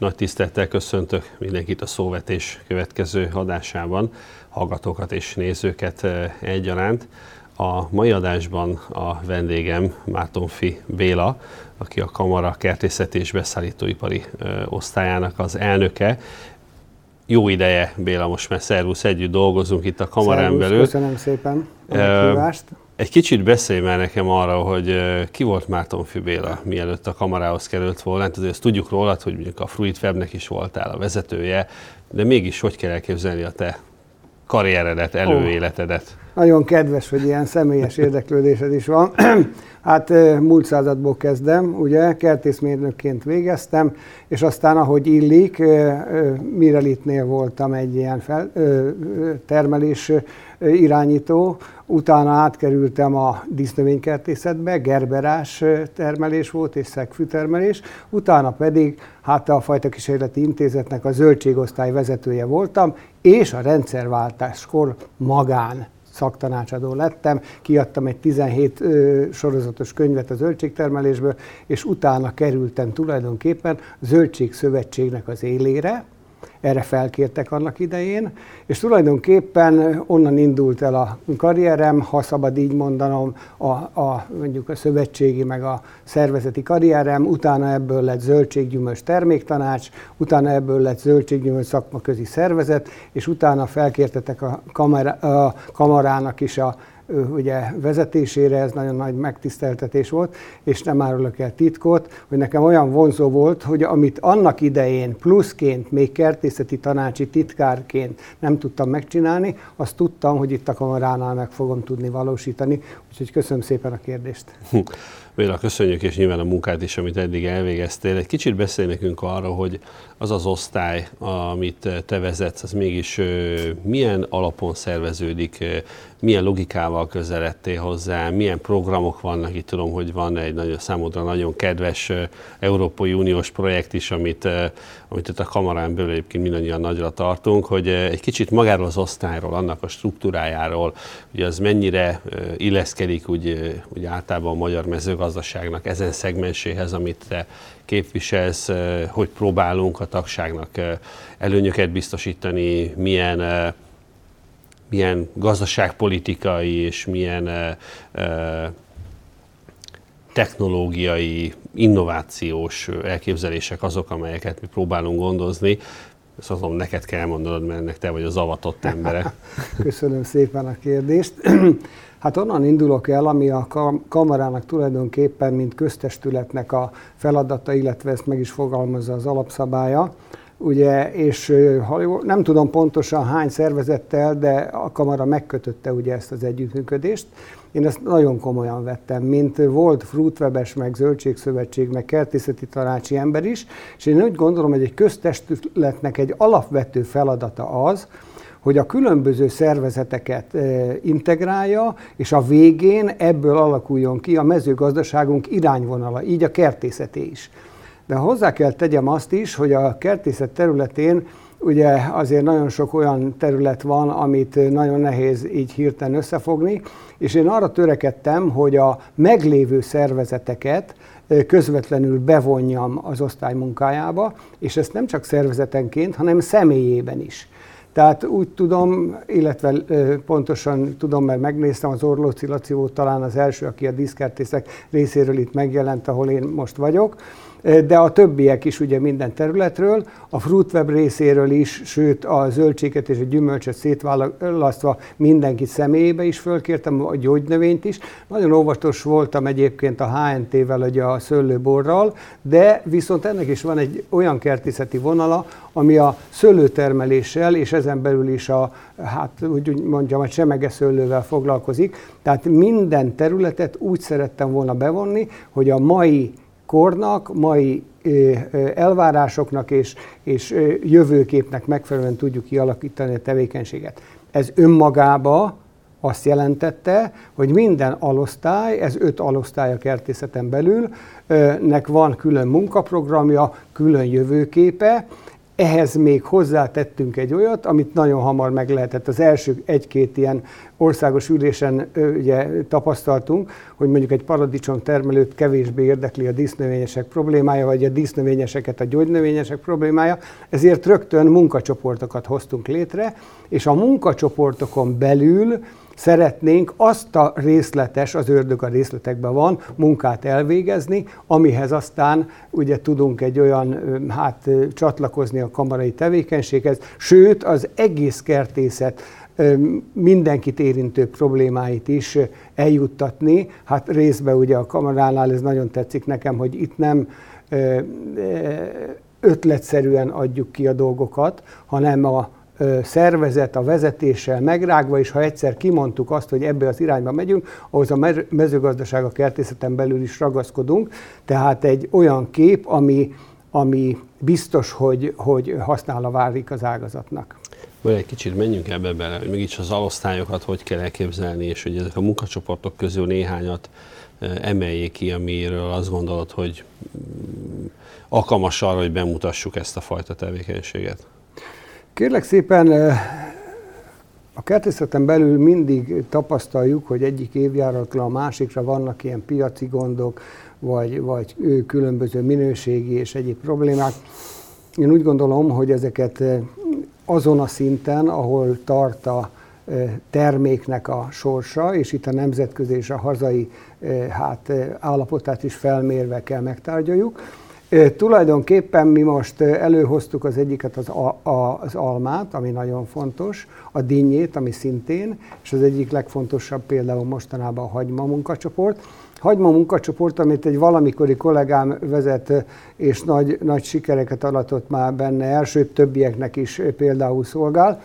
Nagy tisztelettel köszöntök mindenkit a szóvetés következő adásában, hallgatókat és nézőket egyaránt. A mai adásban a vendégem Mártonfi Béla, aki a Kamara Kertészeti és Beszállítóipari Osztályának az elnöke. Jó ideje, Béla, most már szervusz, együtt dolgozunk itt a kamarán belül. Köszönöm szépen a meghívást. Egy kicsit beszélj már nekem arra, hogy ki volt Márton Béla, mielőtt a kamarához került volna. Hát azért ezt tudjuk rólad, hogy mondjuk a Fruit Webnek is voltál a vezetője, de mégis hogy kell elképzelni a te karrieredet, előéletedet? Oh, nagyon kedves, hogy ilyen személyes érdeklődésed is van. Hát múlt századból kezdem, ugye, kertészmérnökként végeztem, és aztán, ahogy illik, Mirelitnél voltam egy ilyen fel, termelés irányító, utána átkerültem a dísznövénykertészetbe, gerberás termelés volt és szegfűtermelés, utána pedig hát a Fajta Kísérleti Intézetnek a zöldségosztály vezetője voltam, és a rendszerváltáskor magán szaktanácsadó lettem, kiadtam egy 17 ö, sorozatos könyvet a zöldségtermelésből, és utána kerültem tulajdonképpen a Zöldségszövetségnek az élére, erre felkértek annak idején, és tulajdonképpen onnan indult el a karrierem, ha szabad így mondanom, a, a, mondjuk a szövetségi meg a szervezeti karrierem, utána ebből lett zöldséggyümölcs terméktanács, utána ebből lett zöldséggyümölcs szakmaközi szervezet, és utána felkértetek a, kamera, a kamarának is a ugye vezetésére, ez nagyon nagy megtiszteltetés volt, és nem árulok el titkot, hogy nekem olyan vonzó volt, hogy amit annak idején pluszként, még kertészeti tanácsi titkárként nem tudtam megcsinálni, azt tudtam, hogy itt a kamaránál meg fogom tudni valósítani. Úgyhogy köszönöm szépen a kérdést. Béla, köszönjük, és nyilván a munkát is, amit eddig elvégeztél. Egy kicsit beszélj nekünk arról, hogy az az osztály, amit te vezetsz, az mégis milyen alapon szerveződik, milyen logikával közeledtél hozzá, milyen programok vannak, itt tudom, hogy van egy nagyon, számodra nagyon kedves Európai Uniós projekt is, amit, amit itt a kamarán belül egyébként mindannyian nagyra tartunk, hogy egy kicsit magáról az osztályról, annak a struktúrájáról, hogy az mennyire illeszkedik úgy, úgy általában a magyar mezőgazdaságnak ezen szegmenséhez, amit te képviselsz, hogy próbálunk a tagságnak előnyöket biztosítani, milyen milyen gazdaságpolitikai és milyen technológiai, innovációs elképzelések azok, amelyeket mi próbálunk gondozni. Ezt azon neked kell mondanod, mert ennek te vagy az avatott embere. Köszönöm szépen a kérdést. Hát onnan indulok el, ami a kamarának tulajdonképpen, mint köztestületnek a feladata, illetve ezt meg is fogalmazza az alapszabálya, ugye, és ha nem tudom pontosan hány szervezettel, de a kamara megkötötte ugye ezt az együttműködést. Én ezt nagyon komolyan vettem, mint volt Fruitwebes, meg Zöldségszövetség, meg Kertészeti Tanácsi ember is, és én úgy gondolom, hogy egy köztestületnek egy alapvető feladata az, hogy a különböző szervezeteket integrálja, és a végén ebből alakuljon ki a mezőgazdaságunk irányvonala, így a kertészeté is. De hozzá kell tegyem azt is, hogy a kertészet területén ugye azért nagyon sok olyan terület van, amit nagyon nehéz így hirtelen összefogni, és én arra törekedtem, hogy a meglévő szervezeteket közvetlenül bevonjam az osztály munkájába, és ezt nem csak szervezetenként, hanem személyében is. Tehát úgy tudom, illetve pontosan tudom, mert megnéztem, az Orlóci Laci volt talán az első, aki a diszkertészek részéről itt megjelent, ahol én most vagyok, de a többiek is ugye minden területről, a Fruitweb részéről is, sőt a zöldséget és a gyümölcsöt szétválasztva mindenkit személyébe is fölkértem, a gyógynövényt is. Nagyon óvatos voltam egyébként a HNT-vel, ugye a szőlőborral, de viszont ennek is van egy olyan kertészeti vonala, ami a szőlőtermeléssel és ezen belül is a, hát úgy mondjam, a csemegeszőlővel foglalkozik. Tehát minden területet úgy szerettem volna bevonni, hogy a mai kornak, mai elvárásoknak és, és jövőképnek megfelelően tudjuk kialakítani a tevékenységet. Ez önmagába azt jelentette, hogy minden alosztály, ez öt alosztály a kertészeten belül, nek van külön munkaprogramja, külön jövőképe, ehhez még hozzátettünk egy olyat, amit nagyon hamar meg lehetett. Az első egy-két ilyen országos ülésen ugye, tapasztaltunk, hogy mondjuk egy paradicsom termelőt kevésbé érdekli a dísznövényesek problémája, vagy a dísznövényeseket a gyógynövényesek problémája, ezért rögtön munkacsoportokat hoztunk létre, és a munkacsoportokon belül szeretnénk azt a részletes, az ördög a részletekben van, munkát elvégezni, amihez aztán ugye tudunk egy olyan, hát csatlakozni a kamarai tevékenységhez, sőt az egész kertészet mindenkit érintő problémáit is eljuttatni. Hát részben ugye a kamaránál ez nagyon tetszik nekem, hogy itt nem ötletszerűen adjuk ki a dolgokat, hanem a szervezet a vezetéssel megrágva, és ha egyszer kimondtuk azt, hogy ebbe az irányba megyünk, ahhoz a mezőgazdaság a kertészeten belül is ragaszkodunk. Tehát egy olyan kép, ami, ami biztos, hogy, hogy használva válik az ágazatnak. Vagy egy kicsit menjünk ebbe bele, hogy mégis az alosztályokat hogy kell elképzelni, és hogy ezek a munkacsoportok közül néhányat emeljék ki, amiről azt gondolod, hogy mm, alkalmas arra, hogy bemutassuk ezt a fajta tevékenységet. Kérlek szépen, a kertészeten belül mindig tapasztaljuk, hogy egyik évjáratlan a másikra vannak ilyen piaci gondok, vagy, vagy különböző minőségi és egyéb problémák. Én úgy gondolom, hogy ezeket azon a szinten, ahol tart a terméknek a sorsa, és itt a nemzetközi és a hazai hát, állapotát is felmérve kell megtárgyaljuk. Tulajdonképpen mi most előhoztuk az egyiket az, a, az almát, ami nagyon fontos, a dinnyét, ami szintén, és az egyik legfontosabb például mostanában a hagyma munkacsoport. Hagyma munkacsoport, amit egy valamikori kollégám vezet, és nagy, nagy sikereket aratott már benne el, sőt többieknek is például szolgál.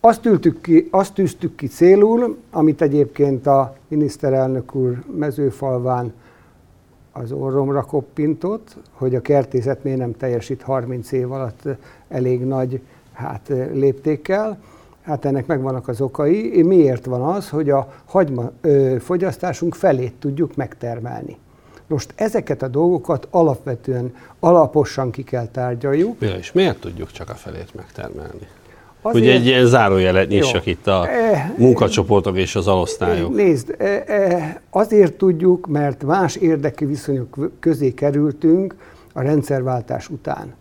Azt, ültük ki, azt tűztük ki célul, amit egyébként a miniszterelnök úr mezőfalván az orromra koppintott, hogy a kertészet miért nem teljesít 30 év alatt elég nagy hát, léptékkel. Hát ennek megvannak az okai. Miért van az, hogy a hagyma ö, fogyasztásunk felét tudjuk megtermelni? Most ezeket a dolgokat alapvetően alaposan ki kell tárgyaljuk. Ja, és miért tudjuk csak a felét megtermelni? Azért, hogy egy ilyen zárójelet nyissak itt a e, munkacsoportok és az alosztályok. Nézd, e, azért tudjuk, mert más érdekű viszonyok közé kerültünk a rendszerváltás után.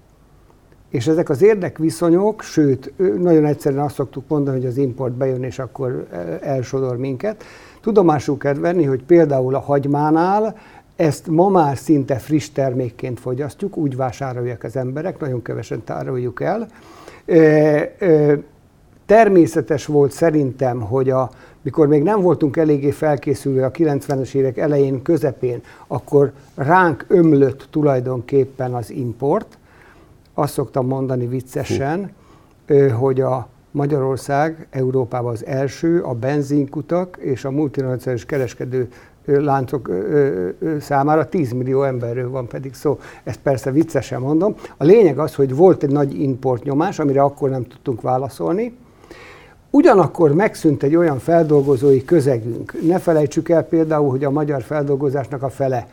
És ezek az érdekviszonyok, sőt, nagyon egyszerűen azt szoktuk mondani, hogy az import bejön, és akkor elsodor minket. Tudomásul kell venni, hogy például a hagymánál ezt ma már szinte friss termékként fogyasztjuk, úgy vásárolják az emberek, nagyon kevesen tároljuk el, Természetes volt szerintem, hogy a, mikor még nem voltunk eléggé felkészülve a 90-es évek elején, közepén, akkor ránk ömlött tulajdonképpen az import. Azt szoktam mondani viccesen, hogy a Magyarország Európában az első, a benzinkutak és a multinacionális kereskedő láncok számára 10 millió emberről van pedig szó. Ezt persze viccesen mondom. A lényeg az, hogy volt egy nagy importnyomás, amire akkor nem tudtunk válaszolni. Ugyanakkor megszűnt egy olyan feldolgozói közegünk. Ne felejtsük el például, hogy a magyar feldolgozásnak a fele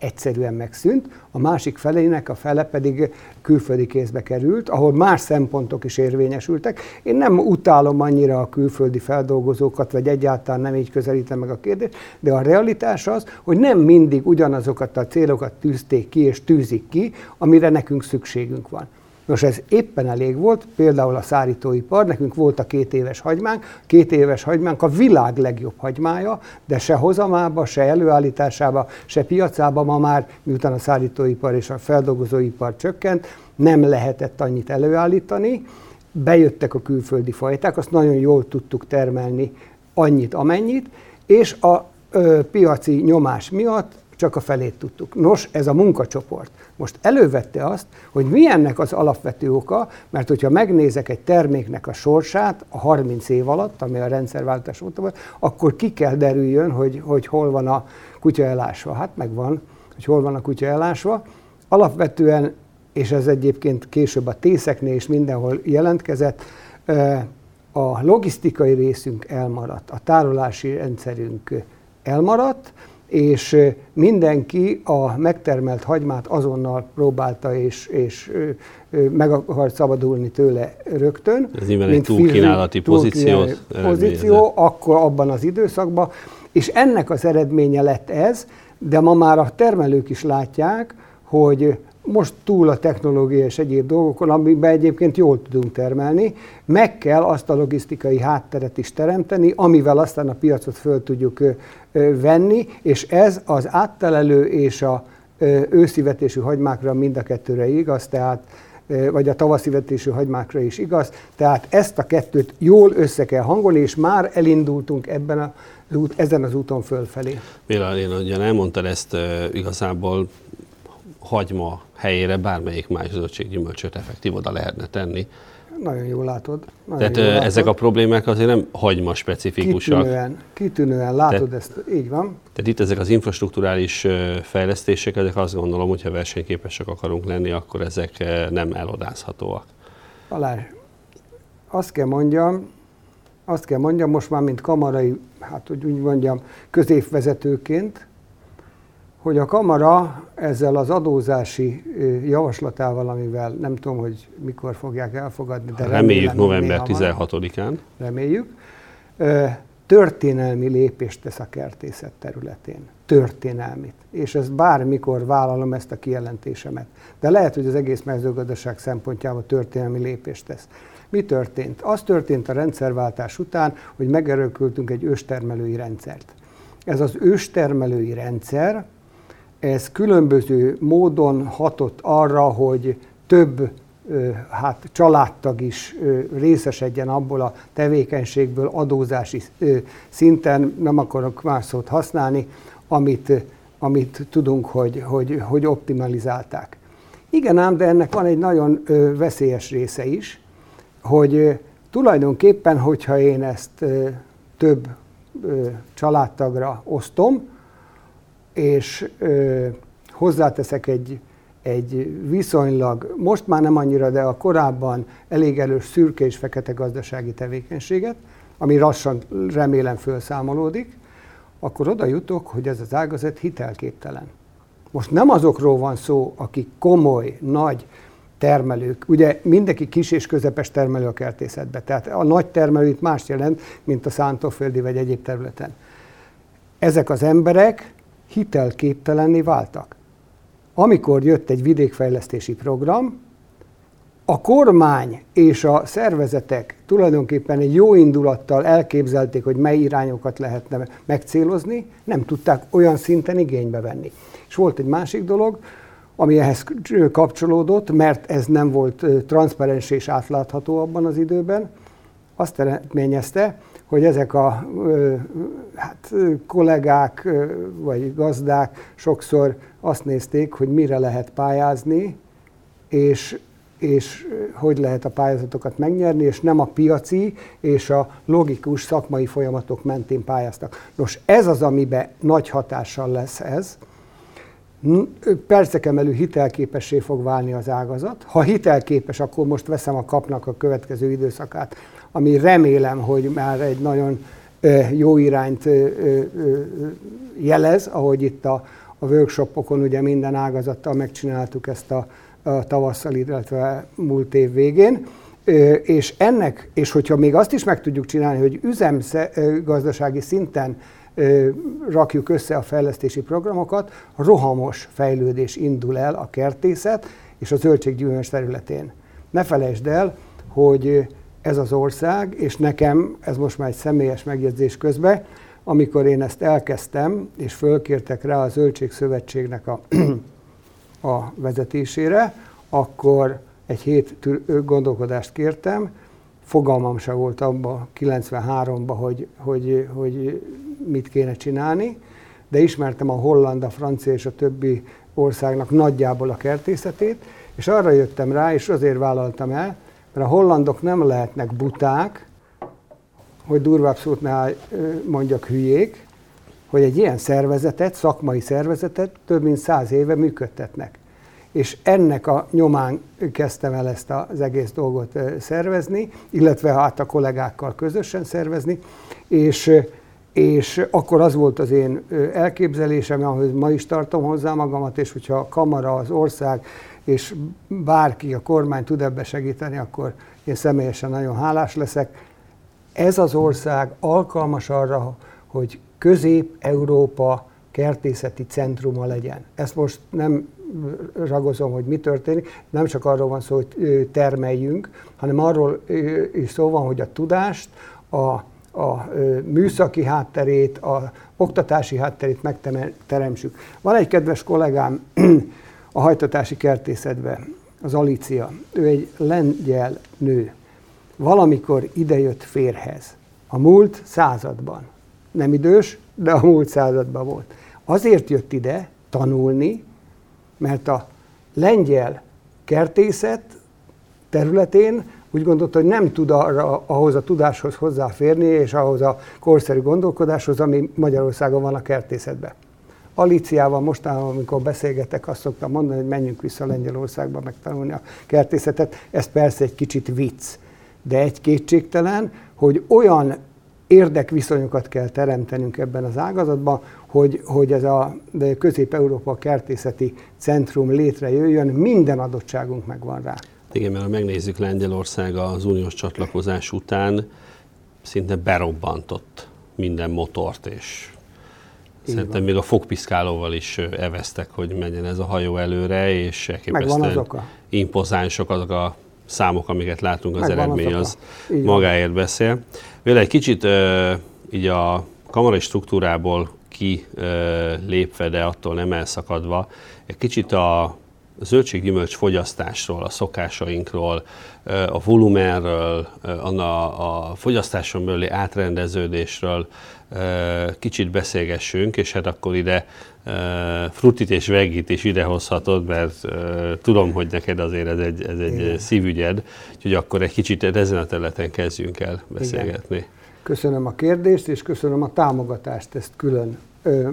egyszerűen megszűnt, a másik felének a fele pedig külföldi kézbe került, ahol más szempontok is érvényesültek. Én nem utálom annyira a külföldi feldolgozókat, vagy egyáltalán nem így közelítem meg a kérdést, de a realitás az, hogy nem mindig ugyanazokat a célokat tűzték ki és tűzik ki, amire nekünk szükségünk van. Nos, ez éppen elég volt, például a szárítóipar, nekünk volt a két éves hagymánk, két éves hagymánk a világ legjobb hagymája, de se hozamába, se előállításába, se piacába ma már, miután a szárítóipar és a feldolgozóipar csökkent, nem lehetett annyit előállítani, bejöttek a külföldi fajták, azt nagyon jól tudtuk termelni annyit, amennyit, és a ö, piaci nyomás miatt csak a felét tudtuk. Nos, ez a munkacsoport most elővette azt, hogy mi ennek az alapvető oka, mert hogyha megnézek egy terméknek a sorsát a 30 év alatt, ami a rendszerváltás óta volt, akkor ki kell derüljön, hogy, hogy hol van a kutya elásva. Hát megvan, hogy hol van a kutya elásva. Alapvetően, és ez egyébként később a tészeknél is mindenhol jelentkezett, a logisztikai részünk elmaradt, a tárolási rendszerünk elmaradt, és mindenki a megtermelt hagymát azonnal próbálta és, és meg akart szabadulni tőle rögtön. Ez nyilván egy túlkínálati pozíció. pozíció akkor abban az időszakban, és ennek az eredménye lett ez, de ma már a termelők is látják, hogy most túl a technológia és egyéb dolgokon, amiben egyébként jól tudunk termelni, meg kell azt a logisztikai hátteret is teremteni, amivel aztán a piacot föl tudjuk venni, és ez az áttelelő és a őszivetésű hagymákra mind a kettőre igaz, tehát vagy a tavaszivetésű hagymákra is igaz. Tehát ezt a kettőt jól össze kell hangolni, és már elindultunk ebben a ezen az úton fölfelé. Béla, én ugyan elmondtad ezt igazából hagyma helyére bármelyik más zöldséggyümölcsöt effektív oda lehetne tenni. Nagyon jól látod. Nagyon Tehát jól látod. ezek a problémák azért nem hagyma specifikusak. Kitűnően, kitűnően látod Te, ezt, így van. Tehát itt ezek az infrastruktúrális fejlesztések, ezek azt gondolom, hogyha versenyképesek akarunk lenni, akkor ezek nem elodázhatóak. Balázs, azt kell mondjam, azt kell mondjam, most már mint kamarai, hát úgy mondjam, középvezetőként, hogy a kamara ezzel az adózási javaslatával, amivel nem tudom, hogy mikor fogják elfogadni, de reméljük november 16-án. Reméljük. Történelmi lépést tesz a kertészet területén. Történelmit. És ez bármikor vállalom ezt a kijelentésemet. De lehet, hogy az egész mezőgazdaság szempontjából történelmi lépést tesz. Mi történt? Az történt a rendszerváltás után, hogy megerőkültünk egy őstermelői rendszert. Ez az őstermelői rendszer, ez különböző módon hatott arra, hogy több hát családtag is részesedjen abból a tevékenységből adózási szinten, nem akarok más szót használni, amit, amit tudunk, hogy, hogy, hogy optimalizálták. Igen ám, de ennek van egy nagyon veszélyes része is, hogy tulajdonképpen, hogyha én ezt több családtagra osztom, és ö, hozzáteszek egy, egy viszonylag, most már nem annyira, de a korábban elég erős szürke és fekete gazdasági tevékenységet, ami lassan remélem felszámolódik, akkor oda jutok, hogy ez az ágazat hitelképtelen. Most nem azokról van szó, akik komoly, nagy termelők. Ugye mindenki kis és közepes termelő a kertészetben. Tehát a nagy termelő itt más jelent, mint a szántóföldi vagy egyéb területen. Ezek az emberek hitelképtelenné váltak. Amikor jött egy vidékfejlesztési program, a kormány és a szervezetek tulajdonképpen egy jó indulattal elképzelték, hogy mely irányokat lehetne megcélozni, nem tudták olyan szinten igénybe venni. És volt egy másik dolog, ami ehhez kapcsolódott, mert ez nem volt transzparens és átlátható abban az időben, azt eredményezte, hogy ezek a hát, kollégák vagy gazdák sokszor azt nézték, hogy mire lehet pályázni, és, és hogy lehet a pályázatokat megnyerni, és nem a piaci és a logikus szakmai folyamatok mentén pályáztak. Nos, ez az, amiben nagy hatással lesz ez. Perceken belül hitelképessé fog válni az ágazat. Ha hitelképes, akkor most veszem a kapnak a következő időszakát ami remélem, hogy már egy nagyon jó irányt jelez, ahogy itt a, a workshopokon ugye minden ágazattal megcsináltuk ezt a, a tavasszal, illetve múlt év végén. És ennek, és hogyha még azt is meg tudjuk csinálni, hogy üzemgazdasági szinten rakjuk össze a fejlesztési programokat, rohamos fejlődés indul el a kertészet és a zöldséggyümölcs területén. Ne felejtsd el, hogy ez az ország, és nekem, ez most már egy személyes megjegyzés közben, amikor én ezt elkezdtem, és fölkértek rá a Zöldség Szövetségnek a, a vezetésére, akkor egy hét gondolkodást kértem, fogalmam se volt abban 93-ban, hogy, hogy, hogy mit kéne csinálni, de ismertem a holland, a francia és a többi országnak nagyjából a kertészetét, és arra jöttem rá, és azért vállaltam el, mert a hollandok nem lehetnek buták, hogy durvább szót ne mondjak hülyék, hogy egy ilyen szervezetet, szakmai szervezetet több mint száz éve működtetnek. És ennek a nyomán kezdtem el ezt az egész dolgot szervezni, illetve hát a kollégákkal közösen szervezni, és és akkor az volt az én elképzelésem, ahogy ma is tartom hozzá magamat, és hogyha a kamara, az ország és bárki, a kormány tud ebbe segíteni, akkor én személyesen nagyon hálás leszek. Ez az ország alkalmas arra, hogy Közép-Európa kertészeti centruma legyen. Ezt most nem ragozom, hogy mi történik, nem csak arról van szó, hogy termeljünk, hanem arról is szó van, hogy a tudást, a, a műszaki hátterét, a oktatási hátterét megteremtsük. Van egy kedves kollégám a hajtatási kertészetben, az Alicia. Ő egy lengyel nő. Valamikor idejött férhez. A múlt században. Nem idős, de a múlt században volt. Azért jött ide tanulni, mert a lengyel kertészet területén úgy gondolta, hogy nem tud arra, ahhoz a tudáshoz hozzáférni, és ahhoz a korszerű gondolkodáshoz, ami Magyarországon van a kertészetben. Alíciával mostanában, amikor beszélgetek, azt szoktam mondani, hogy menjünk vissza Lengyelországba megtanulni a kertészetet. Ez persze egy kicsit vicc, de egy kétségtelen, hogy olyan érdekviszonyokat kell teremtenünk ebben az ágazatban, hogy, hogy ez a Közép-Európa kertészeti centrum létrejöjjön, minden adottságunk megvan rá. Igen, mert ha megnézzük Lengyelország az uniós csatlakozás után szinte berobbantott minden motort, és szerintem még a fogpiszkálóval is eveztek, hogy menjen ez a hajó előre, és elképesztően impozánsok azok a számok, amiket látunk, az Megvan eredmény az, az magáért beszél. Vele egy kicsit így a kamarai struktúrából kilépve, de attól nem elszakadva, egy kicsit a zöldséggyümölcs fogyasztásról, a szokásainkról, a volumenről, a, a fogyasztáson belüli átrendeződésről kicsit beszélgessünk, és hát akkor ide frutit és vegit is idehozhatod, mert tudom, hogy neked azért ez egy, ez egy szívügyed, úgyhogy akkor egy kicsit ezen a területen kezdjünk el beszélgetni. Igen. Köszönöm a kérdést, és köszönöm a támogatást, ezt külön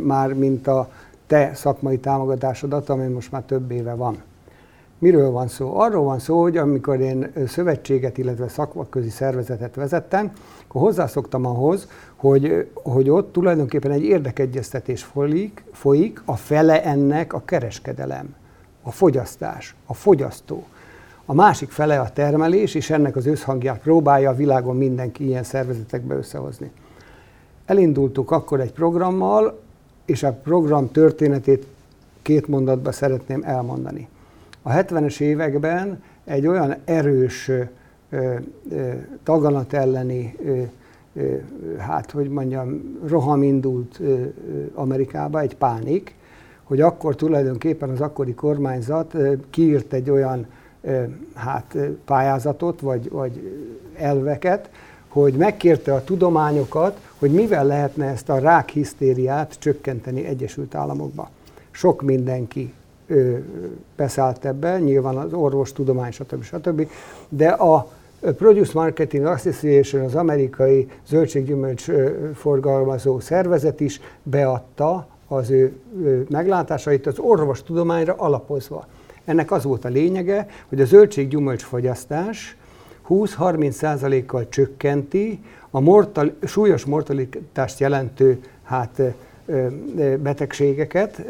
már, mint a te szakmai támogatásodat, ami most már több éve van. Miről van szó? Arról van szó, hogy amikor én szövetséget, illetve szakmaközi szervezetet vezettem, akkor hozzászoktam ahhoz, hogy, hogy ott tulajdonképpen egy érdekegyeztetés folyik, folyik, a fele ennek a kereskedelem, a fogyasztás, a fogyasztó. A másik fele a termelés, és ennek az összhangját próbálja a világon mindenki ilyen szervezetekbe összehozni. Elindultuk akkor egy programmal, és a program történetét két mondatban szeretném elmondani. A 70-es években egy olyan erős taganat elleni, hát hogy mondjam, roham indult Amerikába, egy pánik, hogy akkor tulajdonképpen az akkori kormányzat kiírt egy olyan hát, pályázatot, vagy, vagy elveket, hogy megkérte a tudományokat, hogy mivel lehetne ezt a rákhisztériát csökkenteni Egyesült Államokba. Sok mindenki ő, beszállt ebbe, nyilván az orvostudomány, stb. stb. De a Produce Marketing Association, az amerikai zöldséggyümölcs forgalmazó szervezet is beadta az ő meglátásait az orvostudományra alapozva. Ennek az volt a lényege, hogy a zöldséggyümölcs fogyasztás 20-30%-kal csökkenti a mortal, súlyos mortalitást jelentő hát, betegségeket,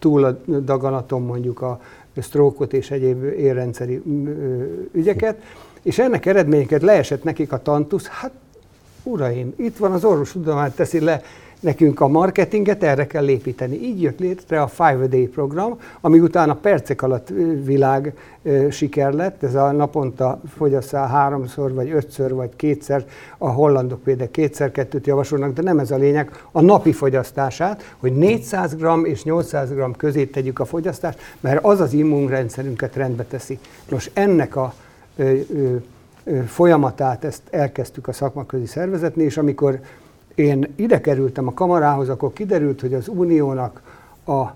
túl a daganaton mondjuk a sztrókot és egyéb érrendszeri ügyeket, és ennek eredményeket leesett nekik a tantusz, hát uraim, itt van az orvostudomány teszi le nekünk a marketinget erre kell építeni. Így jött létre a Five a Day program, ami utána percek alatt világ siker lett. Ez a naponta fogyasszál háromszor, vagy ötször, vagy kétszer. A hollandok például kétszer-kettőt javasolnak, de nem ez a lényeg. A napi fogyasztását, hogy 400 g és 800 g közé tegyük a fogyasztást, mert az az immunrendszerünket rendbe teszi. Nos, ennek a ö, ö, folyamatát ezt elkezdtük a szakmaközi szervezetnél, és amikor én ide kerültem a kamarához, akkor kiderült, hogy az uniónak a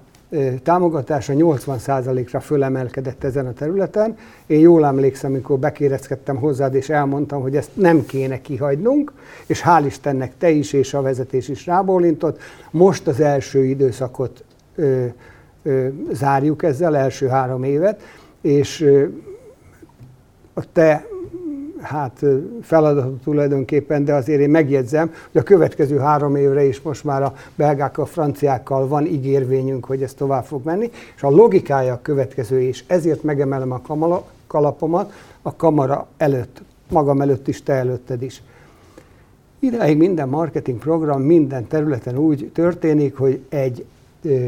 támogatása 80%-ra fölemelkedett ezen a területen. Én jól emlékszem, amikor bekéreckedtem hozzád, és elmondtam, hogy ezt nem kéne kihagynunk, és hál' Istennek te is és a vezetés is rábólintott. Most az első időszakot ö, ö, zárjuk ezzel, első három évet, és ö, a te hát feladatot tulajdonképpen, de azért én megjegyzem, hogy a következő három évre is most már a belgákkal, a franciákkal van ígérvényünk, hogy ez tovább fog menni, és a logikája a következő, és ezért megemelem a kamala, kalapomat a kamara előtt, magam előtt is, te előtted is. Idáig minden marketing program minden területen úgy történik, hogy egy ö,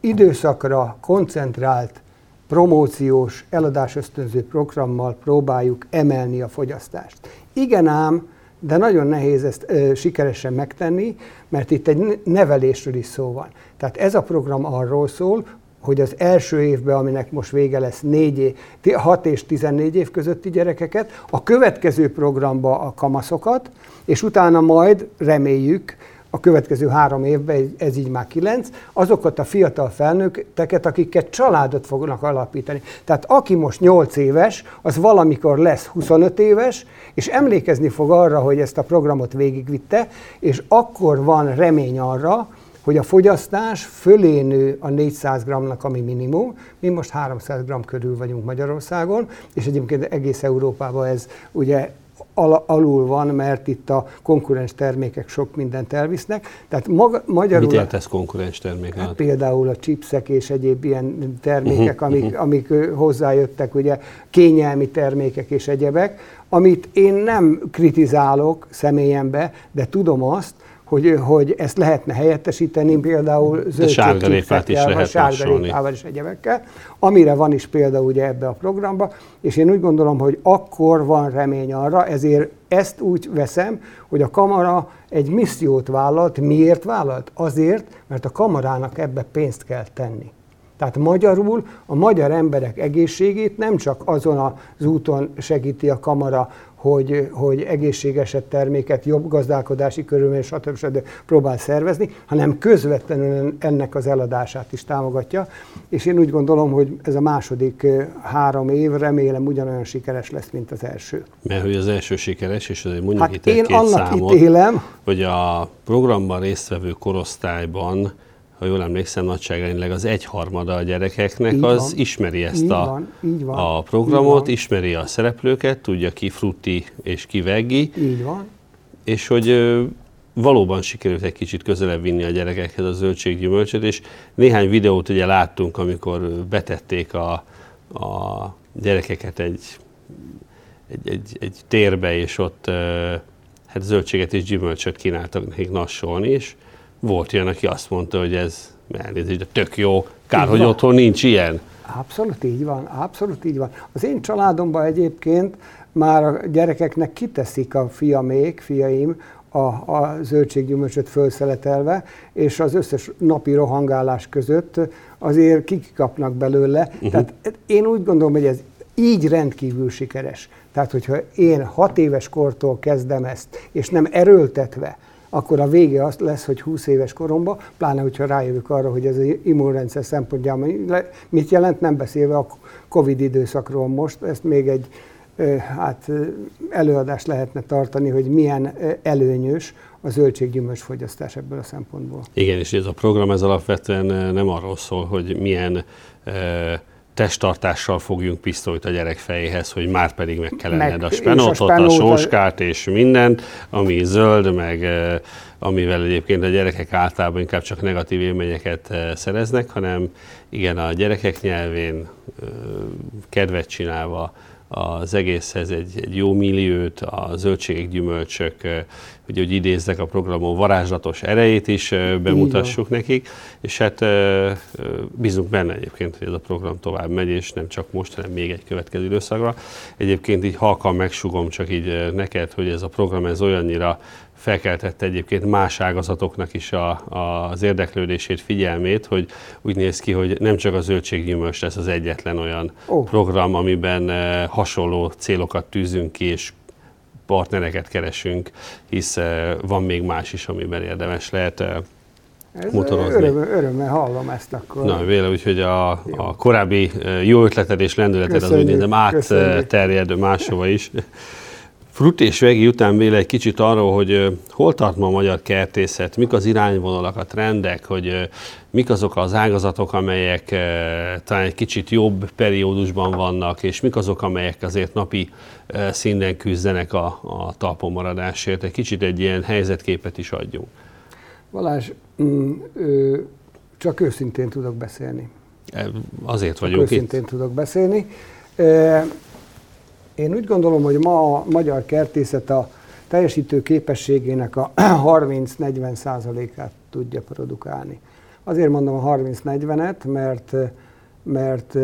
időszakra koncentrált promóciós, eladás ösztönző programmal próbáljuk emelni a fogyasztást. Igen ám, de nagyon nehéz ezt ö, sikeresen megtenni, mert itt egy nevelésről is szó van. Tehát ez a program arról szól, hogy az első évben, aminek most vége lesz 4 év, 6 és 14 év közötti gyerekeket, a következő programba a kamaszokat, és utána majd reméljük, a következő három évben, ez így már kilenc, azokat a fiatal felnőtteket, akiket családot fognak alapítani. Tehát aki most 8 éves, az valamikor lesz 25 éves, és emlékezni fog arra, hogy ezt a programot végigvitte, és akkor van remény arra, hogy a fogyasztás fölé nő a 400 g-nak, ami minimum. Mi most 300 g körül vagyunk Magyarországon, és egyébként egész Európában ez ugye al- alul van, mert itt a konkurens termékek sok mindent elvisznek. Tehát maga, magyarul... Mit jelent ez konkurens termék? Hát például a chipsek és egyéb ilyen termékek, uh-huh, amik, uh-huh. amik hozzájöttek, ugye kényelmi termékek és egyebek, amit én nem kritizálok személyembe, de tudom azt, hogy, hogy ezt lehetne helyettesíteni például zöldségképekkel, is lehet sárgarépával és egyebekkel, amire van is példa ugye ebbe a programba, és én úgy gondolom, hogy akkor van remény arra, ezért ezt úgy veszem, hogy a kamara egy missziót vállalt. Miért vállalt? Azért, mert a kamarának ebbe pénzt kell tenni. Tehát magyarul a magyar emberek egészségét nem csak azon az úton segíti a kamara, hogy, hogy egészségesebb terméket, jobb gazdálkodási körülmények, stb. stb. próbál szervezni, hanem közvetlenül ennek az eladását is támogatja. És én úgy gondolom, hogy ez a második három év remélem ugyanolyan sikeres lesz, mint az első. Mert hogy az első sikeres, és azért mondjuk hát itt én annak számot, ítélem, hogy a programban résztvevő korosztályban ha jól emlékszem, nagyságrendileg az egyharmada a gyerekeknek, így az van. ismeri ezt így a, van, így van, a programot, van. ismeri a szereplőket, tudja ki frutti és ki veggi. Így van. És hogy valóban sikerült egy kicsit közelebb vinni a gyerekekhez a zöldséggyümölcsöt, és néhány videót ugye láttunk, amikor betették a, a gyerekeket egy, egy, egy, egy térbe, és ott hát zöldséget és gyümölcsöt kínáltak nekik nassolni, és volt ilyen, aki azt mondta, hogy ez elnézést, de tök jó, kár, így hogy van. otthon nincs ilyen. Abszolút így van, abszolút így van. Az én családomban egyébként már a gyerekeknek kiteszik a fiamék, fiaim, a, a zöldséggyümölcsöt felszeletelve, és az összes napi rohangálás között azért kikapnak belőle. Uh-huh. Tehát én úgy gondolom, hogy ez így rendkívül sikeres. Tehát, hogyha én hat éves kortól kezdem ezt, és nem erőltetve, akkor a vége az lesz, hogy 20 éves koromban, pláne, hogyha rájövök arra, hogy ez az immunrendszer szempontjából mit jelent, nem beszélve a Covid időszakról most, ezt még egy hát, előadást lehetne tartani, hogy milyen előnyös a zöldséggyümölcs fogyasztás ebből a szempontból. Igen, és ez a program ez alapvetően nem arról szól, hogy milyen testtartással fogjunk pisztolyt a gyerek fejéhez, hogy már pedig meg kell enned a spenótot, a, a sóskát és mindent, ami zöld, meg amivel egyébként a gyerekek általában inkább csak negatív élményeket szereznek, hanem igen, a gyerekek nyelvén kedvet csinálva, az egészhez egy, egy jó milliót, a zöldségek, gyümölcsök, hogy, hogy idézzek a programon varázslatos erejét is bemutassuk nekik, és hát bízunk benne egyébként, hogy ez a program tovább megy, és nem csak most, hanem még egy következő időszakra. Egyébként így halkan megsugom csak így neked, hogy ez a program ez olyannyira felkeltette egyébként más ágazatoknak is a, a, az érdeklődését, figyelmét, hogy úgy néz ki, hogy nem csak a zöldséggyümölcs lesz az egyetlen olyan oh. program, amiben eh, hasonló célokat tűzünk ki, és partnereket keresünk, hisz eh, van még más is, amiben érdemes lehet eh, ez motorozni. Örömmel, örömmel hallom ezt akkor. Na, véle, úgyhogy a, a korábbi jó ötleted és lendületed köszönjük, az úgy nézem átterjed máshova is. Frut és vegi után véle egy kicsit arról, hogy hol tart ma a magyar kertészet, mik az irányvonalak, a trendek, hogy mik azok az ágazatok, amelyek talán egy kicsit jobb periódusban vannak, és mik azok, amelyek azért napi szinten küzdenek a, a talpon maradásért. Egy kicsit egy ilyen helyzetképet is adjunk. Balázs, mm, csak őszintén tudok beszélni. E, azért vagyunk csak őszintén itt. tudok beszélni. Én úgy gondolom, hogy ma a magyar kertészet a teljesítő képességének a 30-40 százalékát tudja produkálni. Azért mondom a 30-40-et, mert, mert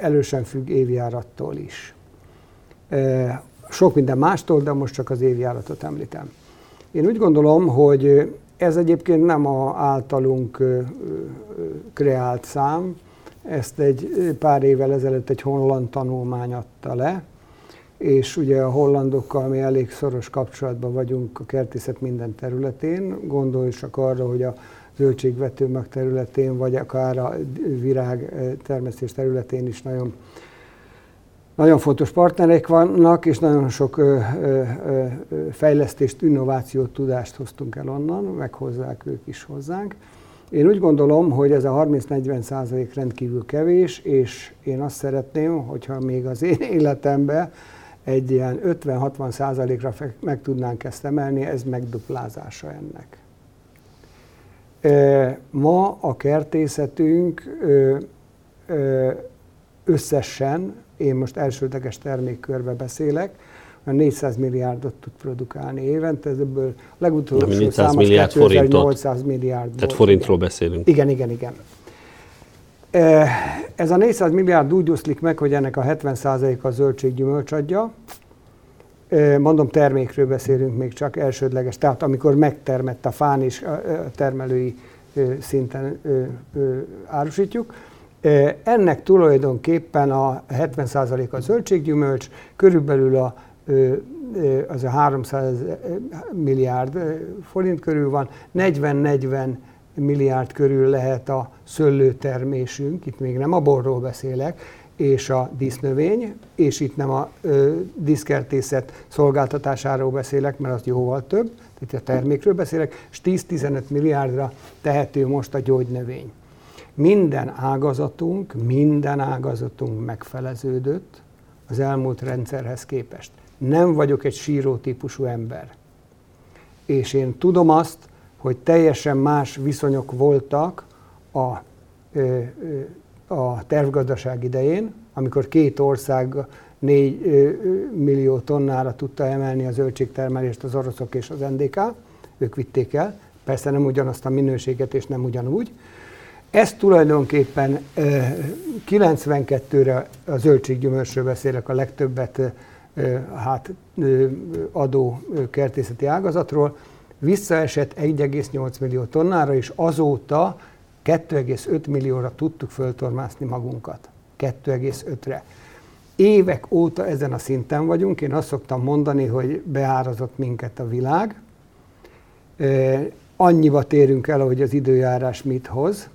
elősen függ évjárattól is. Sok minden mástól, de most csak az évjáratot említem. Én úgy gondolom, hogy ez egyébként nem a általunk kreált szám, ezt egy pár évvel ezelőtt egy holland tanulmány adta le, és ugye a hollandokkal mi elég szoros kapcsolatban vagyunk a kertészet minden területén. Gondolj csak arra, hogy a zöldségvetőmag területén, vagy akár a virág termesztés területén is nagyon, nagyon fontos partnerek vannak, és nagyon sok ö, ö, ö, fejlesztést, innovációt, tudást hoztunk el onnan, meghozzák ők is hozzánk. Én úgy gondolom, hogy ez a 30-40 százalék rendkívül kevés, és én azt szeretném, hogyha még az én életemben egy ilyen 50-60 százalékra meg tudnánk ezt emelni, ez megduplázása ennek. Ma a kertészetünk összesen, én most elsődleges termékkörbe beszélek, a 400 milliárdot tud produkálni évente, ebből legutolsó számos milliárd 800 milliárd. Tehát forintról beszélünk. Igen, igen, igen. Ez a 400 milliárd úgy oszlik meg, hogy ennek a 70%-a a zöldséggyümölcs adja. Mondom, termékről beszélünk még csak elsődleges, tehát amikor megtermett a fán is a termelői szinten árusítjuk. Ennek tulajdonképpen a 70% a zöldséggyümölcs, körülbelül a, az a 300 milliárd forint körül van, 40-40 milliárd körül lehet a szőlőtermésünk, itt még nem a borról beszélek, és a dísznövény, és itt nem a ö, diszkertészet szolgáltatásáról beszélek, mert az jóval több, tehát a termékről beszélek, és 10-15 milliárdra tehető most a gyógynövény. Minden ágazatunk, minden ágazatunk megfeleződött az elmúlt rendszerhez képest. Nem vagyok egy síró típusú ember. És én tudom azt, hogy teljesen más viszonyok voltak a, a tervgazdaság idején, amikor két ország 4 millió tonnára tudta emelni a zöldségtermelést az oroszok és az NDK, ők vitték el, persze nem ugyanazt a minőséget és nem ugyanúgy. Ez tulajdonképpen 92-re a zöldséggyümölcsről beszélek a legtöbbet hát, adó kertészeti ágazatról, visszaesett 1,8 millió tonnára, és azóta 2,5 millióra tudtuk föltormászni magunkat. 2,5-re. Évek óta ezen a szinten vagyunk, én azt szoktam mondani, hogy beárazott minket a világ. Annyiba térünk el, hogy az időjárás mit hoz,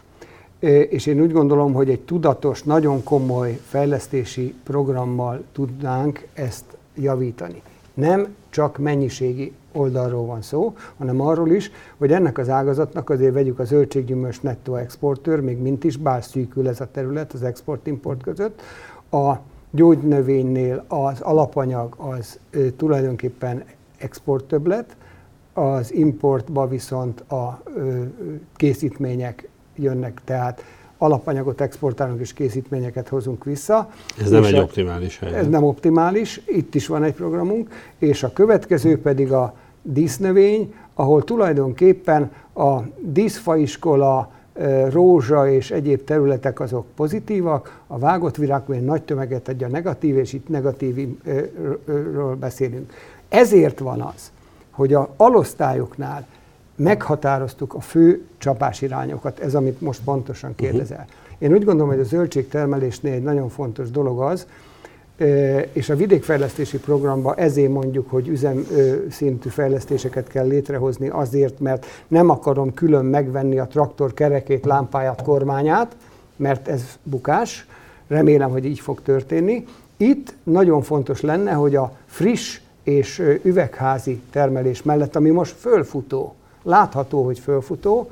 és én úgy gondolom, hogy egy tudatos, nagyon komoly fejlesztési programmal tudnánk ezt javítani. Nem csak mennyiségi oldalról van szó, hanem arról is, hogy ennek az ágazatnak azért vegyük a zöldséggyümölcs nettó exportőr, még mint is, bár szűkül ez a terület az export-import között. A gyógynövénynél az alapanyag az ö, tulajdonképpen exporttöblet, az importba viszont a ö, készítmények jönnek, tehát alapanyagot exportálunk és készítményeket hozunk vissza. Ez nem egy optimális helyzet. Ez nem optimális, itt is van egy programunk, és a következő pedig a dísznövény, ahol tulajdonképpen a díszfaiskola, rózsa és egyéb területek azok pozitívak, a vágott virág nagy tömeget adja negatív, és itt negatívról beszélünk. Ezért van az, hogy a alosztályoknál meghatároztuk a fő csapásirányokat, ez amit most pontosan mhm. kérdezel. Én úgy gondolom, hogy a zöldségtermelésnél egy nagyon fontos dolog az, és a vidékfejlesztési programban ezért mondjuk, hogy üzem szintű fejlesztéseket kell létrehozni azért, mert nem akarom külön megvenni a traktor kerekét, lámpáját, kormányát, mert ez bukás. Remélem, hogy így fog történni. Itt nagyon fontos lenne, hogy a friss és üvegházi termelés mellett, ami most fölfutó, látható, hogy fölfutó,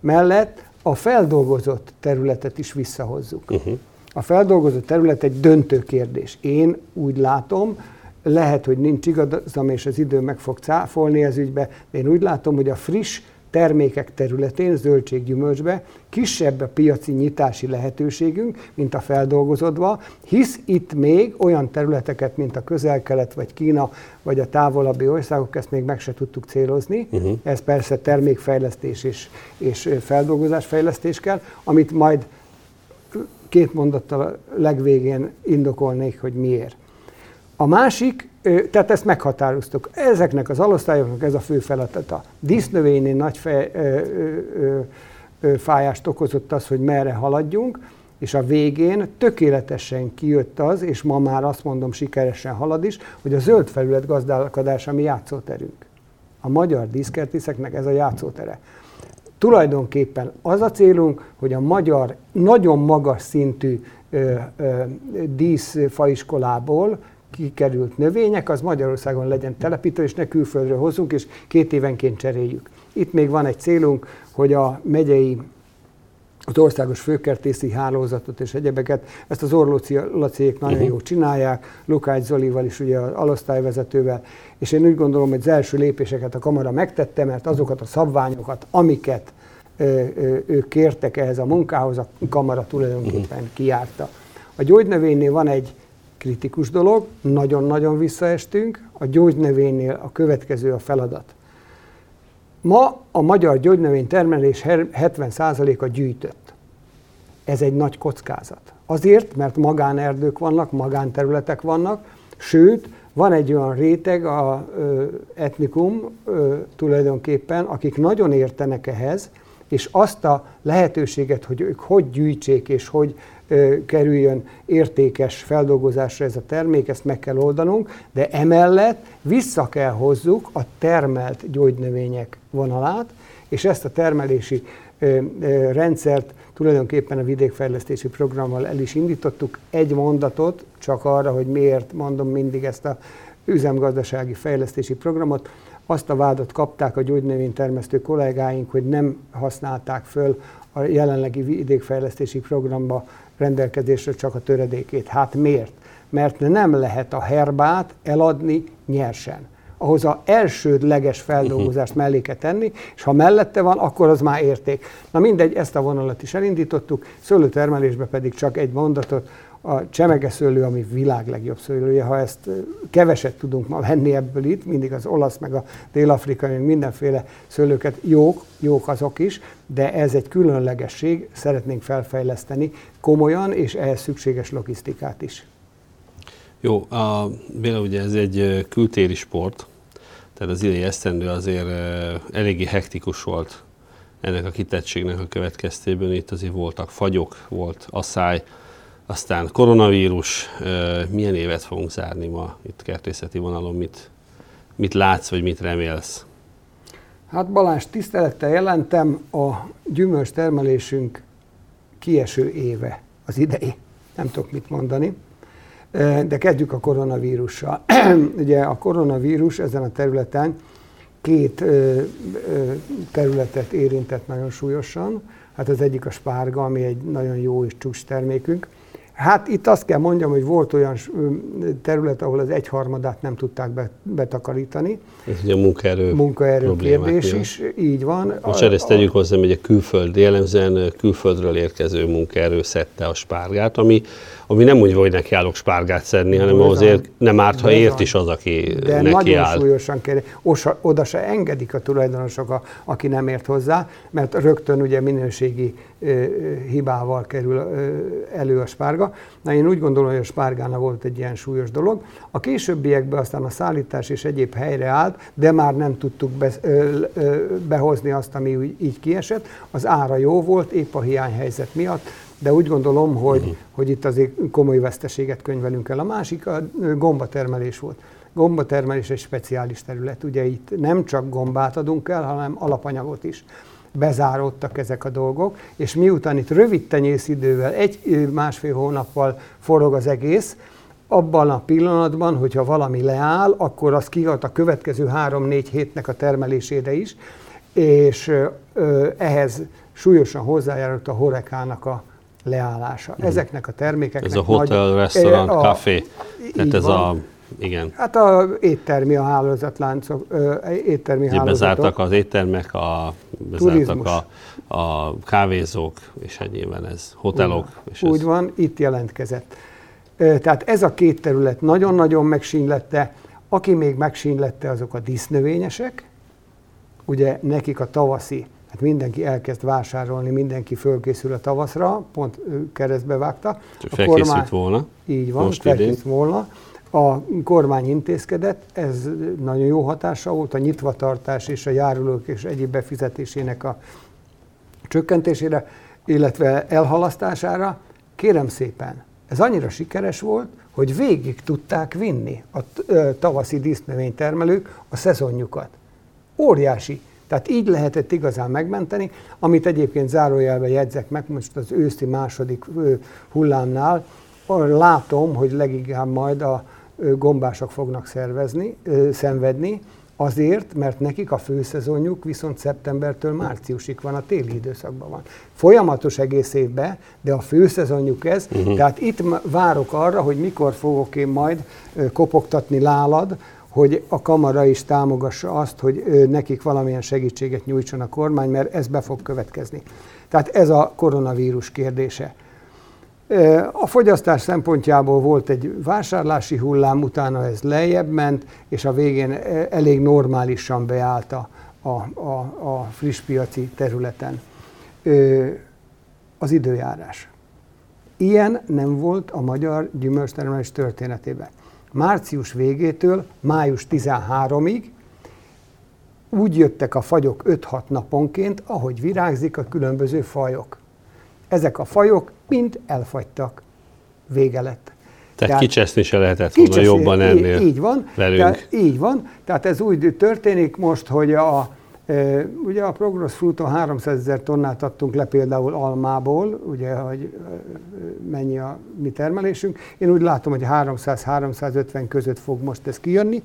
mellett a feldolgozott területet is visszahozzuk. Uh-huh. A feldolgozott terület egy döntő kérdés. Én úgy látom, lehet, hogy nincs igazam, és az idő meg fog cáfolni ez ügybe, de én úgy látom, hogy a friss termékek területén, zöldséggyümölcsbe kisebb a piaci nyitási lehetőségünk, mint a feldolgozódva, hisz itt még olyan területeket, mint a közel-kelet, vagy Kína, vagy a távolabbi országok, ezt még meg se tudtuk célozni. Uh-huh. Ez persze termékfejlesztés és, és feldolgozásfejlesztés kell, amit majd két mondattal legvégén indokolnék, hogy miért. A másik, tehát ezt meghatároztuk. Ezeknek az alosztályoknak ez a fő feladata. Dísznövénynél nagy fej, ö, ö, ö, fájást okozott az, hogy merre haladjunk, és a végén tökéletesen kijött az, és ma már azt mondom, sikeresen halad is, hogy a zöld felület gazdálkodás a mi játszóterünk. A magyar díszkertészeknek ez a játszótere. Tulajdonképpen az a célunk, hogy a magyar nagyon magas szintű ö, díszfaiskolából kikerült növények, az Magyarországon legyen telepítő, és ne külföldről hozzunk, és két évenként cseréljük. Itt még van egy célunk, hogy a megyei az országos főkertészi hálózatot és egyebeket. Ezt az Orlóci Laciék nagyon uh-huh. jól csinálják, Lukács Zolival is, ugye az alosztályvezetővel, és én úgy gondolom, hogy az első lépéseket a kamara megtette, mert azokat a szabványokat, amiket ö, ö, ők kértek ehhez a munkához, a kamara tulajdonképpen uh-huh. kiárta. A gyógynövénynél van egy kritikus dolog, nagyon-nagyon visszaestünk. A gyógynövénynél a következő a feladat. Ma a magyar gyógynövény termelés 70%-a gyűjtött. Ez egy nagy kockázat. Azért, mert magánerdők vannak, magánterületek vannak, sőt, van egy olyan réteg, a ö, etnikum ö, tulajdonképpen, akik nagyon értenek ehhez, és azt a lehetőséget, hogy ők hogy gyűjtsék és hogy kerüljön értékes feldolgozásra ez a termék, ezt meg kell oldanunk, de emellett vissza kell hozzuk a termelt gyógynövények vonalát, és ezt a termelési rendszert tulajdonképpen a vidékfejlesztési programmal el is indítottuk. Egy mondatot csak arra, hogy miért mondom mindig ezt a üzemgazdasági fejlesztési programot. Azt a vádat kapták a gyógynövénytermesztő kollégáink, hogy nem használták föl a jelenlegi vidékfejlesztési programba rendelkezésre csak a töredékét. Hát miért? Mert nem lehet a herbát eladni nyersen. Ahhoz a elsődleges feldolgozást mellé kell tenni, és ha mellette van, akkor az már érték. Na mindegy, ezt a vonalat is elindítottuk, szőlőtermelésbe pedig csak egy mondatot, a csemegeszőlő, ami világ legjobb szőlője, ha ezt keveset tudunk ma venni ebből itt, mindig az olasz, meg a dél-afrikai, mindenféle szőlőket jók, jók azok is, de ez egy különlegesség, szeretnénk felfejleszteni komolyan, és ehhez szükséges logisztikát is. Jó, a, Béla, ugye ez egy kültéri sport, tehát az idei esztendő azért eléggé hektikus volt ennek a kitettségnek a következtében. Itt azért voltak fagyok, volt asszály, aztán koronavírus, milyen évet fogunk zárni ma itt kertészeti vonalon, mit, mit látsz, vagy mit remélsz? Hát Balázs, tisztelettel jelentem a gyümölcs termelésünk kieső éve az idei. Nem tudok mit mondani. De kezdjük a koronavírussal. Ugye a koronavírus ezen a területen két területet érintett nagyon súlyosan. Hát az egyik a spárga, ami egy nagyon jó és csúcs termékünk. Hát itt azt kell mondjam, hogy volt olyan terület, ahol az egyharmadát nem tudták betakarítani. Ez ugye a munkaerő, munkaerő kérdés is, így van. Most ezt tegyük hozzá, hogy a külföld, jellemzően külföldről érkező munkaerő szedte a spárgát, ami ami nem úgy, hogy nekiállok spárgát szedni, hanem azért nem árt, ha ért is az, aki De neki nagyon áll. súlyosan kell. Osa, oda se engedik a tulajdonosok, a, aki nem ért hozzá, mert rögtön ugye minőségi ö, hibával kerül ö, elő a spárga. Na én úgy gondolom, hogy a spárgának volt egy ilyen súlyos dolog. A későbbiekben aztán a szállítás és egyéb helyre állt, de már nem tudtuk be, ö, ö, behozni azt, ami úgy, így kiesett. Az ára jó volt, épp a hiányhelyzet miatt de úgy gondolom, hogy, uh-huh. hogy itt azért komoly veszteséget könyvelünk el. A másik a gombatermelés volt. Gombatermelés egy speciális terület. Ugye itt nem csak gombát adunk el, hanem alapanyagot is. Bezáródtak ezek a dolgok, és miután itt rövid tenyészidővel, egy-másfél hónappal forog az egész, abban a pillanatban, hogyha valami leáll, akkor az kihat a következő három-négy hétnek a termelésére is, és ehhez súlyosan hozzájárult a horekának a leállása. Mm. Ezeknek a termékeknek Ez a hotel, nagy, restaurant, a, café, tehát ez van. a igen. Hát a éttermi a hálózatláncok, éttermi Ugye hálózatok. Bezártak az éttermek, a, bezártak a, a kávézók, és hát nyilván ez hotelok. Úgy, és úgy ez... van, itt jelentkezett. Tehát ez a két terület nagyon-nagyon megsínlette. Aki még megsínlette, azok a dísznövényesek. Ugye nekik a tavaszi, hát mindenki elkezd vásárolni, mindenki fölkészül a tavaszra, pont keresztbe vágta. Csak a kormány, volna. Így van, felkészült volna. A kormány intézkedett, ez nagyon jó hatása volt, a nyitvatartás és a járulók és egyéb befizetésének a csökkentésére, illetve elhalasztására. Kérem szépen, ez annyira sikeres volt, hogy végig tudták vinni a tavaszi dísznövénytermelők a szezonjukat. Óriási. Tehát így lehetett igazán megmenteni, amit egyébként zárójelben jegyzek meg, most az őszi második hullámnál látom, hogy leginkább majd a gombások fognak szervezni, szenvedni, Azért, mert nekik a főszezonjuk viszont szeptembertől márciusig van, a téli időszakban van. Folyamatos egész évben, de a főszezonjuk ez, uh-huh. tehát itt várok arra, hogy mikor fogok én majd kopogtatni lálad, hogy a kamara is támogassa azt, hogy nekik valamilyen segítséget nyújtson a kormány, mert ez be fog következni. Tehát ez a koronavírus kérdése. A fogyasztás szempontjából volt egy vásárlási hullám, utána ez lejjebb ment, és a végén elég normálisan beállt a, a, a, a friss piaci területen. Az időjárás. Ilyen nem volt a magyar gyümölcstermelés történetében. Március végétől május 13-ig úgy jöttek a fagyok 5-6 naponként, ahogy virágzik a különböző fajok ezek a fajok mind elfagytak. Vége lett. Tehát, tehát kicseszni se lehetett volna jobban ennél Így van. Velünk. Tehát, így van. Tehát ez úgy történik most, hogy a, ugye a Progress Fruiton 300 ezer tonnát adtunk le például almából, ugye, hogy mennyi a mi termelésünk. Én úgy látom, hogy 300-350 között fog most ez kijönni,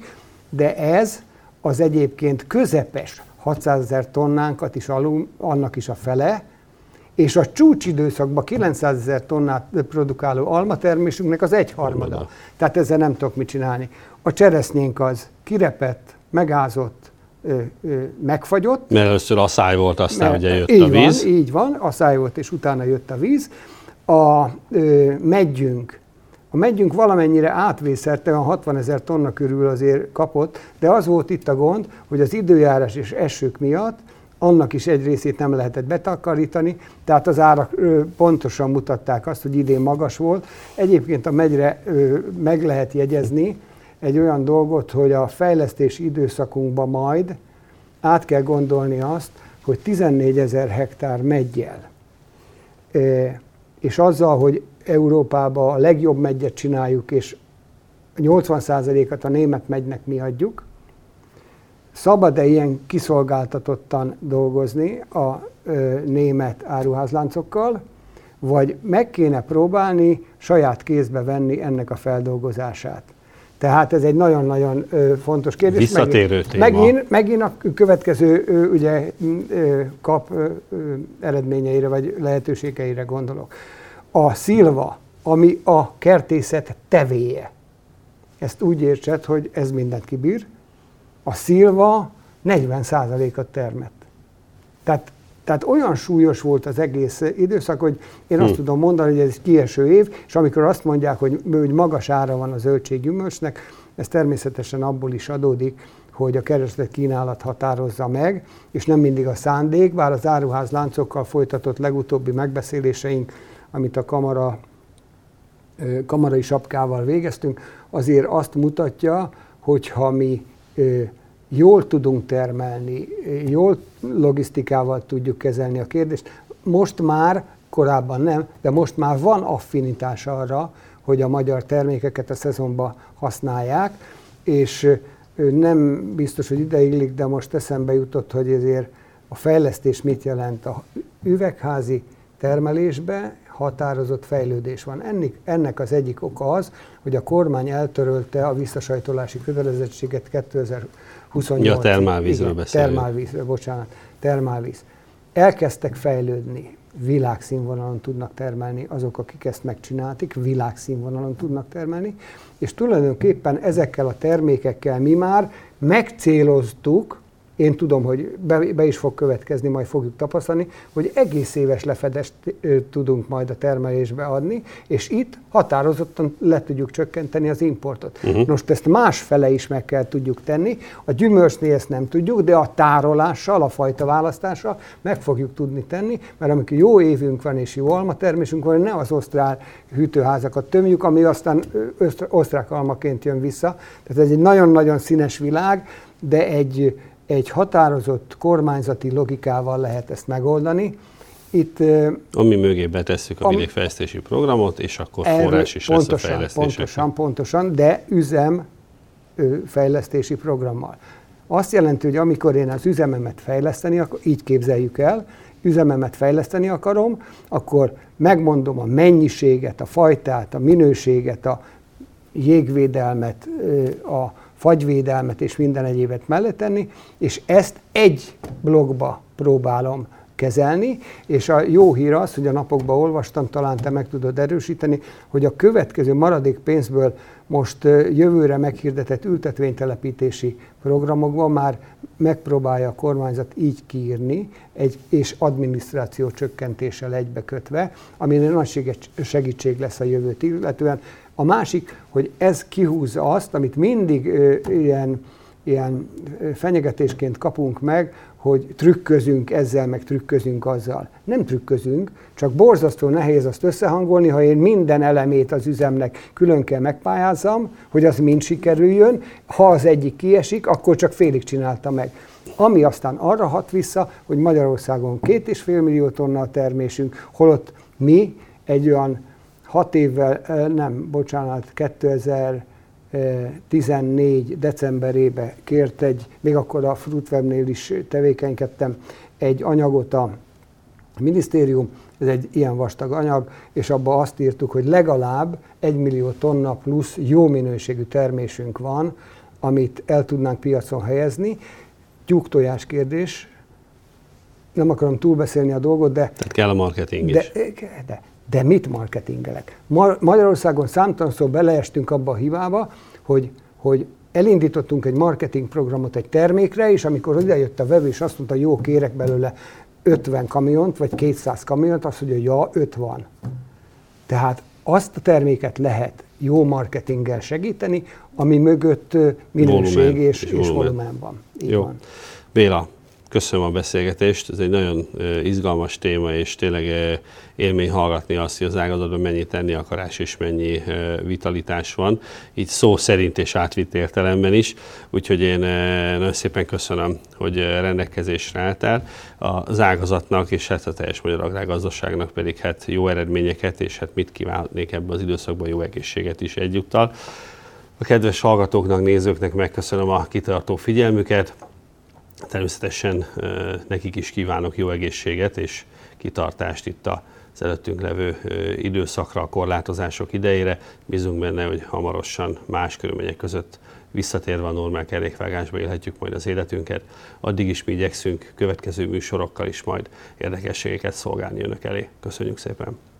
de ez az egyébként közepes 600 ezer tonnánkat is alul, annak is a fele, és a csúcsidőszakban 900 ezer tonnát produkáló almatermésünknek az egyharmada. Tehát ezzel nem tudok mit csinálni. A cseresznyénk az kirepett, megázott, megfagyott. Mert először a száj volt, aztán mert, ugye jött így a víz. Van, így van, a száj volt, és utána jött a víz. A ö, megyünk, a megyünk valamennyire átvészelte, a 60 ezer tonna körül azért kapott, de az volt itt a gond, hogy az időjárás és esők miatt annak is egy részét nem lehetett betakarítani, tehát az árak pontosan mutatták azt, hogy idén magas volt. Egyébként a megyre meg lehet jegyezni egy olyan dolgot, hogy a fejlesztési időszakunkban majd át kell gondolni azt, hogy 14 ezer hektár meggyel. És azzal, hogy Európában a legjobb megyet csináljuk, és 80%-at a német megynek mi adjuk, Szabad-e ilyen kiszolgáltatottan dolgozni a ö, német áruházláncokkal, vagy meg kéne próbálni saját kézbe venni ennek a feldolgozását? Tehát ez egy nagyon-nagyon fontos kérdés. Visszatérő megint, téma. Megint, megint a következő ugye, kap eredményeire vagy lehetőségeire gondolok. A szilva, ami a kertészet tevéje. Ezt úgy értsed, hogy ez mindent kibír, a szilva 40%-at termett. Tehát, tehát olyan súlyos volt az egész időszak, hogy én azt hmm. tudom mondani, hogy ez egy kieső év, és amikor azt mondják, hogy, hogy magas ára van a zöldséggyümölcsnek, ez természetesen abból is adódik, hogy a kereslet kínálat határozza meg, és nem mindig a szándék, bár az áruház láncokkal folytatott legutóbbi megbeszéléseink, amit a kamara, kamarai sapkával végeztünk, azért azt mutatja, hogy ha mi jól tudunk termelni, jól logisztikával tudjuk kezelni a kérdést. Most már, korábban nem, de most már van affinitás arra, hogy a magyar termékeket a szezonban használják, és nem biztos, hogy ideiglik, de most eszembe jutott, hogy ezért a fejlesztés mit jelent a üvegházi termelésbe, határozott fejlődés van. Ennek, ennek az egyik oka az, hogy a kormány eltörölte a visszasajtolási kötelezettséget 2028 Ja, termálvízről beszélünk. Termálvízről, bocsánat, termálvíz. Elkezdtek fejlődni, világszínvonalon tudnak termelni azok, akik ezt megcsináltik, világszínvonalon tudnak termelni, és tulajdonképpen ezekkel a termékekkel mi már megcéloztuk én tudom, hogy be, be is fog következni, majd fogjuk tapasztalni, hogy egész éves lefedest tudunk majd a termelésbe adni, és itt határozottan le tudjuk csökkenteni az importot. Uh-huh. Most ezt más fele is meg kell tudjuk tenni. A gyümölcsnél ezt nem tudjuk, de a tárolással, a fajta választással meg fogjuk tudni tenni, mert amikor jó évünk van és jó almatermésünk van, ne az osztrák hűtőházakat tömjük, ami aztán osztrák almaként jön vissza. Tehát ez egy nagyon-nagyon színes világ, de egy egy határozott kormányzati logikával lehet ezt megoldani. Itt, Ami mögé betesszük a vidékfejlesztési programot, és akkor forrás is pontosan, lesz a. Pontosan, pontosan, de üzem fejlesztési programmal. Azt jelenti, hogy amikor én az üzememet fejleszteni, akkor így képzeljük el, üzememet fejleszteni akarom, akkor megmondom a mennyiséget, a fajtát, a minőséget, a jégvédelmet, a fagyvédelmet és minden egyébet tenni, és ezt egy blogba próbálom kezelni, és a jó hír az, hogy a napokban olvastam, talán te meg tudod erősíteni, hogy a következő maradék pénzből most jövőre meghirdetett ültetvénytelepítési programokban már megpróbálja a kormányzat így kiírni, egy, és adminisztráció csökkentéssel egybekötve, ami nagy segítség lesz a jövőt illetően. A másik, hogy ez kihúzza azt, amit mindig ilyen, ilyen fenyegetésként kapunk meg, hogy trükközünk ezzel, meg trükközünk azzal. Nem trükközünk, csak borzasztó nehéz azt összehangolni, ha én minden elemét az üzemnek külön kell megpályázzam, hogy az mind sikerüljön. Ha az egyik kiesik, akkor csak félig csinálta meg. Ami aztán arra hat vissza, hogy Magyarországon két és fél millió tonna a termésünk, holott mi egy olyan hat évvel, nem, bocsánat, 2014 decemberébe kért egy, még akkor a Fruitwebnél is tevékenykedtem, egy anyagot a minisztérium, ez egy ilyen vastag anyag, és abban azt írtuk, hogy legalább 1 millió tonna plusz jó minőségű termésünk van, amit el tudnánk piacon helyezni. Tyúktojás kérdés, nem akarom túlbeszélni a dolgot, de... Tehát kell a marketing de, is. De, de mit marketingelek? Magyarországon számtalanszor beleestünk abba a hibába, hogy, hogy elindítottunk egy marketing programot egy termékre, és amikor jött a vevő, és azt mondta, jó, kérek belőle 50 kamiont, vagy 200 kamiont, azt mondja, ja, 5 van. Tehát azt a terméket lehet jó marketinggel segíteni, ami mögött minőség volumen, és, és, volumen. volumen van. Így jó. Van. Béla, Köszönöm a beszélgetést, ez egy nagyon izgalmas téma, és tényleg élmény hallgatni azt, hogy az ágazatban mennyi tenni akarás és mennyi vitalitás van, így szó szerint és átvitt értelemben is. Úgyhogy én nagyon szépen köszönöm, hogy rendelkezésre álltál. Az ágazatnak és hát a teljes magyar agrárgazdaságnak pedig hát jó eredményeket, és hát mit kívánnék ebben az időszakban jó egészséget is egyúttal. A kedves hallgatóknak, nézőknek megköszönöm a kitartó figyelmüket. Természetesen nekik is kívánok jó egészséget és kitartást itt az előttünk levő időszakra, a korlátozások idejére. Bízunk benne, hogy hamarosan más körülmények között visszatérve a normál kerékvágásba élhetjük majd az életünket. Addig is mi igyekszünk következő műsorokkal is majd érdekességeket szolgálni önök elé. Köszönjük szépen!